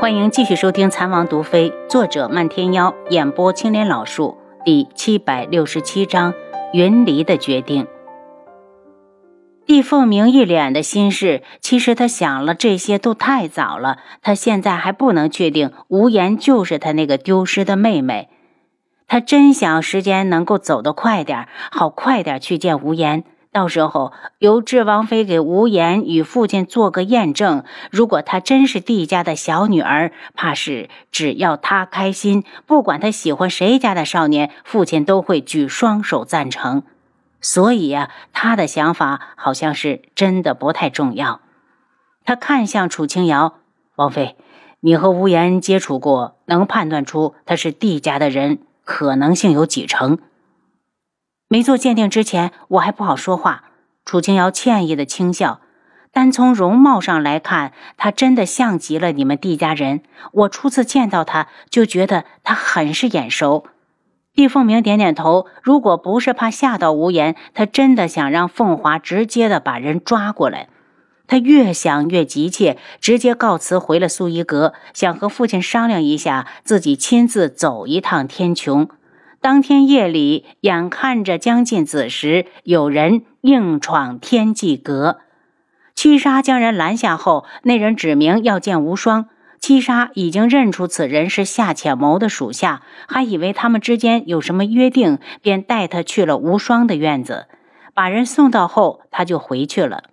欢迎继续收听《残王毒妃》，作者漫天妖，演播青莲老树，第七百六十七章：云离的决定。帝凤鸣一脸的心事，其实他想了这些都太早了，他现在还不能确定无言就是他那个丢失的妹妹。他真想时间能够走得快点，好快点去见无言。到时候由智王妃给无言与父亲做个验证，如果她真是帝家的小女儿，怕是只要她开心，不管她喜欢谁家的少年，父亲都会举双手赞成。所以呀，他的想法好像是真的不太重要。他看向楚清瑶，王妃，你和无言接触过，能判断出他是帝家的人可能性有几成？没做鉴定之前，我还不好说话。楚清瑶歉意的轻笑，单从容貌上来看，他真的像极了你们帝家人。我初次见到他，就觉得他很是眼熟。帝凤鸣点点头，如果不是怕吓到无言，他真的想让凤华直接的把人抓过来。他越想越急切，直接告辞回了素衣阁，想和父亲商量一下，自己亲自走一趟天穹。当天夜里，眼看着将近子时，有人硬闯天际阁。七杀将人拦下后，那人指明要见无双。七杀已经认出此人是夏浅谋的属下，还以为他们之间有什么约定，便带他去了无双的院子。把人送到后，他就回去了。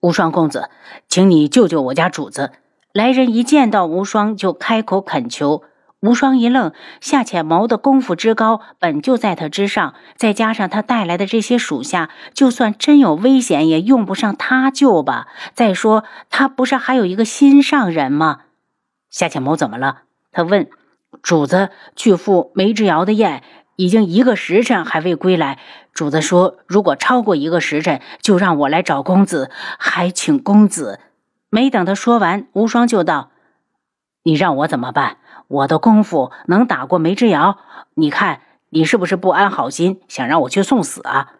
无双公子，请你救救我家主子。来人一见到无双，就开口恳求。无双一愣，夏浅谋的功夫之高，本就在他之上，再加上他带来的这些属下，就算真有危险，也用不上他救吧。再说，他不是还有一个心上人吗？夏浅谋怎么了？他问。主子去赴梅之遥的宴，已经一个时辰还未归来。主子说，如果超过一个时辰，就让我来找公子，还请公子。没等他说完，无双就道：“你让我怎么办？”我的功夫能打过梅之遥？你看你是不是不安好心，想让我去送死啊？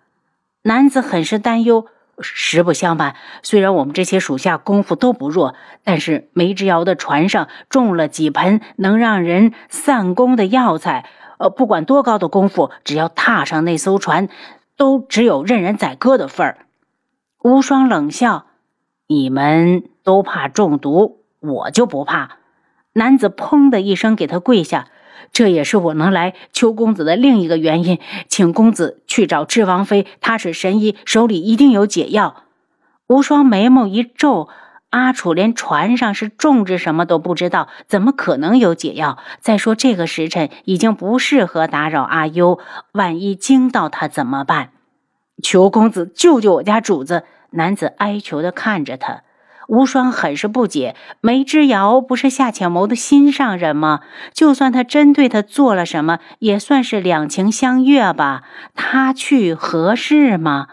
男子很是担忧。实不相瞒，虽然我们这些属下功夫都不弱，但是梅之遥的船上种了几盆能让人散功的药材。呃，不管多高的功夫，只要踏上那艘船，都只有任人宰割的份儿。无双冷笑：“你们都怕中毒，我就不怕。”男子砰的一声给他跪下，这也是我能来求公子的另一个原因，请公子去找智王妃，她是神医，手里一定有解药。无双眉毛一皱，阿楚连船上是种植什么都不知道，怎么可能有解药？再说这个时辰已经不适合打扰阿优，万一惊到他怎么办？求公子救救我家主子！男子哀求的看着他。无双很是不解，梅之遥不是夏浅谋的心上人吗？就算他真对他做了什么，也算是两情相悦吧。他去合适吗？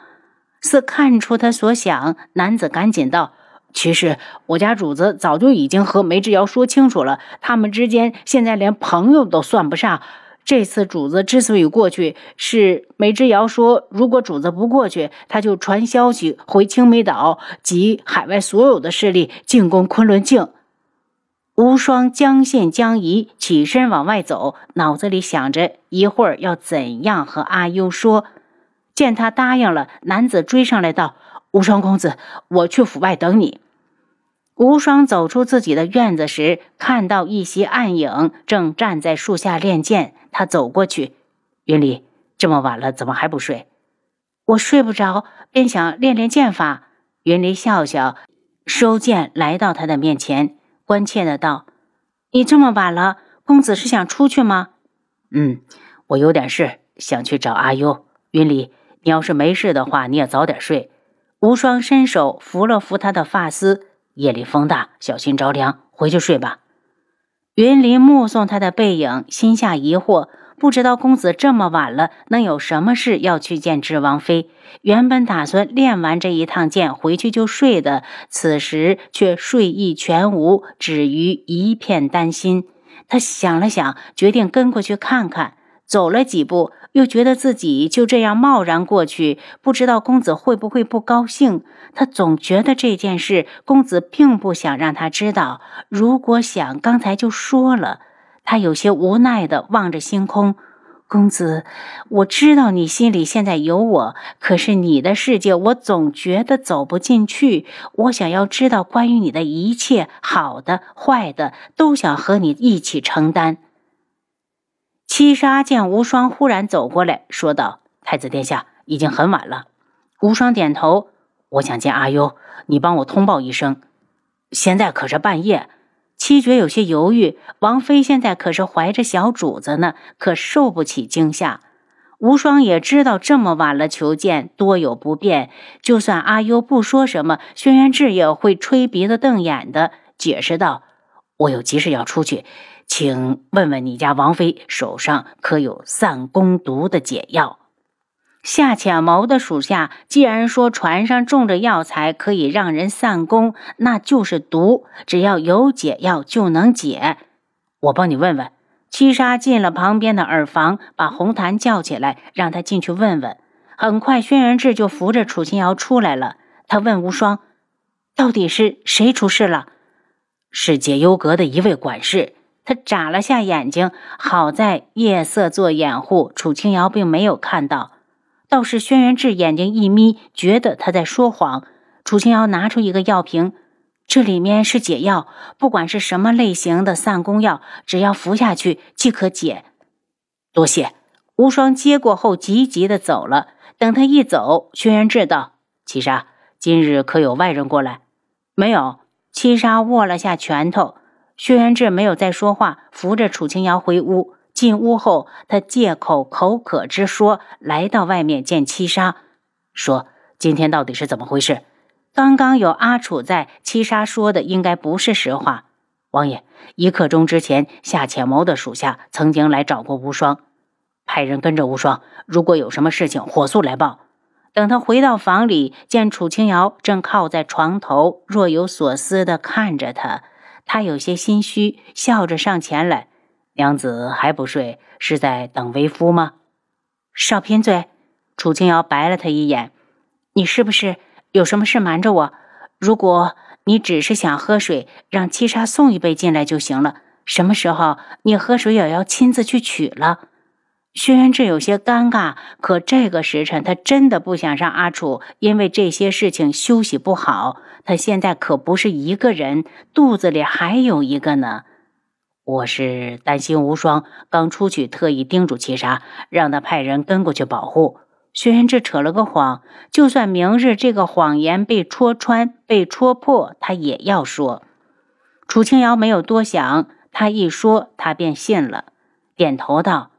似看出他所想，男子赶紧道：“其实我家主子早就已经和梅之遥说清楚了，他们之间现在连朋友都算不上。”这次主子之所以过去，是梅之遥说，如果主子不过去，他就传消息回青梅岛，及海外所有的势力进攻昆仑镜。无双将信将疑，起身往外走，脑子里想着一会儿要怎样和阿优说。见他答应了，男子追上来道：“无双公子，我去府外等你。”无双走出自己的院子时，看到一袭暗影正站在树下练剑。他走过去，云离，这么晚了，怎么还不睡？我睡不着，便想练练剑法。云离笑笑，收剑来到他的面前，关切的道：“你这么晚了，公子是想出去吗？”“嗯，我有点事，想去找阿优。”云离，你要是没事的话，你也早点睡。无双伸手扶了扶他的发丝。夜里风大，小心着凉。回去睡吧。云林目送他的背影，心下疑惑，不知道公子这么晚了，能有什么事要去见智王妃？原本打算练完这一趟剑回去就睡的，此时却睡意全无，止于一片担心。他想了想，决定跟过去看看。走了几步，又觉得自己就这样贸然过去，不知道公子会不会不高兴。他总觉得这件事，公子并不想让他知道。如果想，刚才就说了。他有些无奈地望着星空。公子，我知道你心里现在有我，可是你的世界我总觉得走不进去。我想要知道关于你的一切，好的、坏的，都想和你一起承担。七杀见无双忽然走过来说道：“太子殿下，已经很晚了。”无双点头：“我想见阿优，你帮我通报一声。现在可是半夜。”七绝有些犹豫，王妃现在可是怀着小主子呢，可受不起惊吓。无双也知道这么晚了求见多有不便，就算阿优不说什么，轩辕志也会吹鼻子瞪眼的，解释道：“我有急事要出去，请问问你家王妃手上可有散功毒的解药？”夏浅谋的属下既然说船上种着药材可以让人散功，那就是毒。只要有解药就能解。我帮你问问。七杀进了旁边的耳房，把红檀叫起来，让他进去问问。很快，轩辕志就扶着楚清瑶出来了。他问无双：“到底是谁出事了？”是解忧阁的一位管事。他眨了下眼睛，好在夜色做掩护，楚清瑶并没有看到。倒是轩辕志眼睛一眯，觉得他在说谎。楚清瑶拿出一个药瓶，这里面是解药，不管是什么类型的散功药，只要服下去即可解。多谢。无双接过后，急急的走了。等他一走，轩辕志道：“七杀，今日可有外人过来？”没有。七杀握了下拳头。薛元志没有再说话，扶着楚清瑶回屋。进屋后，他借口口渴之说来到外面见七杀，说：“今天到底是怎么回事？刚刚有阿楚在，七杀说的应该不是实话。王爷，一刻钟之前，夏浅谋的属下曾经来找过无双，派人跟着无双，如果有什么事情，火速来报。”等他回到房里，见楚清瑶正靠在床头，若有所思地看着他，他有些心虚，笑着上前来。娘子还不睡，是在等为夫吗？少贫嘴！楚青瑶白了他一眼。你是不是有什么事瞒着我？如果你只是想喝水，让七杀送一杯进来就行了。什么时候你喝水也要亲自去取了？轩辕志有些尴尬，可这个时辰他真的不想让阿楚因为这些事情休息不好。他现在可不是一个人，肚子里还有一个呢。我是担心无双刚出去，特意叮嘱七杀，让他派人跟过去保护。轩辕志扯了个谎，就算明日这个谎言被戳穿、被戳破，他也要说。楚清瑶没有多想，他一说，他便信了，点头道：“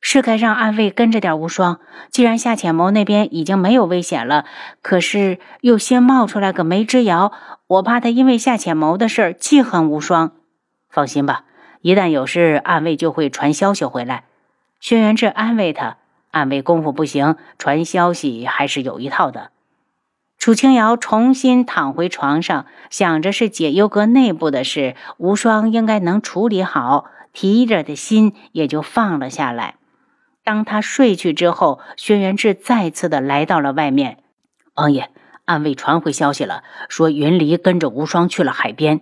是该让暗卫跟着点无双。既然夏浅谋那边已经没有危险了，可是又先冒出来个梅之遥，我怕他因为夏浅谋的事儿记恨无双。放心吧。”一旦有事，暗卫就会传消息回来。轩辕志安慰他：“暗卫功夫不行，传消息还是有一套的。”楚清瑶重新躺回床上，想着是解忧阁内部的事，无双应该能处理好，提着的心也就放了下来。当他睡去之后，轩辕志再次的来到了外面。王爷，暗卫传回消息了，说云离跟着无双去了海边。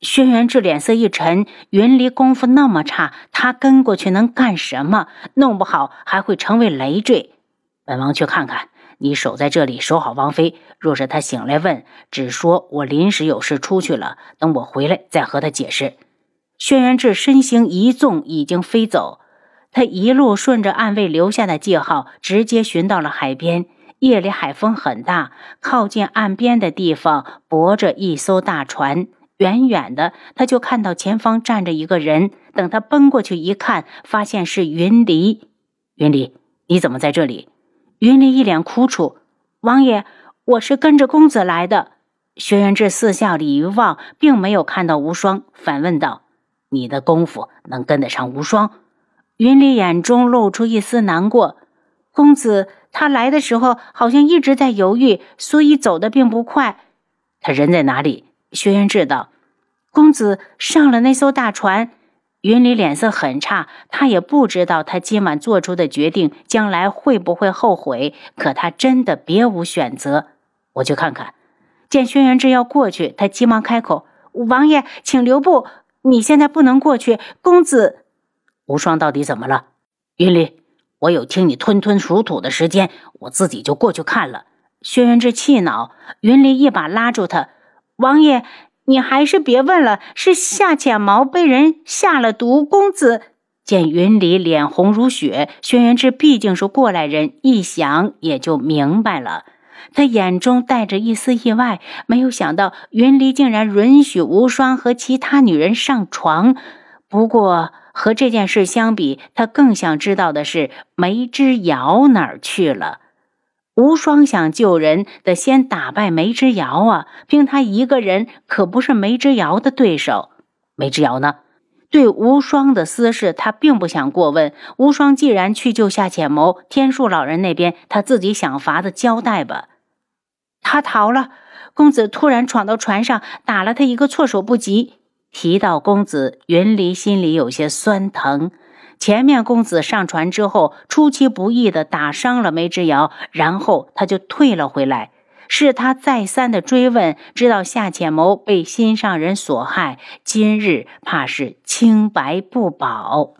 轩辕志脸色一沉，云离功夫那么差，他跟过去能干什么？弄不好还会成为累赘。本王去看看，你守在这里，守好王妃。若是他醒来问，只说我临时有事出去了，等我回来再和他解释。轩辕志身形一纵，已经飞走。他一路顺着暗卫留下的记号，直接寻到了海边。夜里海风很大，靠近岸边的地方泊着一艘大船。远远的，他就看到前方站着一个人。等他奔过去一看，发现是云离。云离，你怎么在这里？云离一脸苦楚：“王爷，我是跟着公子来的。”轩辕志四下里一望，并没有看到无双，反问道：“你的功夫能跟得上无双？”云里眼中露出一丝难过：“公子他来的时候好像一直在犹豫，所以走得并不快。他人在哪里？”轩辕志道：“公子上了那艘大船。”云里脸色很差，他也不知道他今晚做出的决定将来会不会后悔，可他真的别无选择。我去看看。见轩辕志要过去，他急忙开口：“王爷，请留步，你现在不能过去。公子无双到底怎么了？”云离，我有听你吞吞吐吐的时间，我自己就过去看了。轩辕志气恼，云离一把拉住他：“王爷。”你还是别问了，是夏浅毛被人下了毒。公子见云离脸红如血，轩辕志毕竟是过来人，一想也就明白了。他眼中带着一丝意外，没有想到云离竟然允许无双和其他女人上床。不过和这件事相比，他更想知道的是梅之遥哪儿去了。无双想救人，得先打败梅之遥啊！凭他一个人，可不是梅之遥的对手。梅之遥呢？对无双的私事，他并不想过问。无双既然去救夏浅谋，天树老人那边，他自己想法子交代吧。他逃了，公子突然闯到船上，打了他一个措手不及。提到公子，云离心里有些酸疼。前面公子上船之后，出其不意的打伤了梅之遥，然后他就退了回来。是他再三的追问，知道夏浅谋被心上人所害，今日怕是清白不保。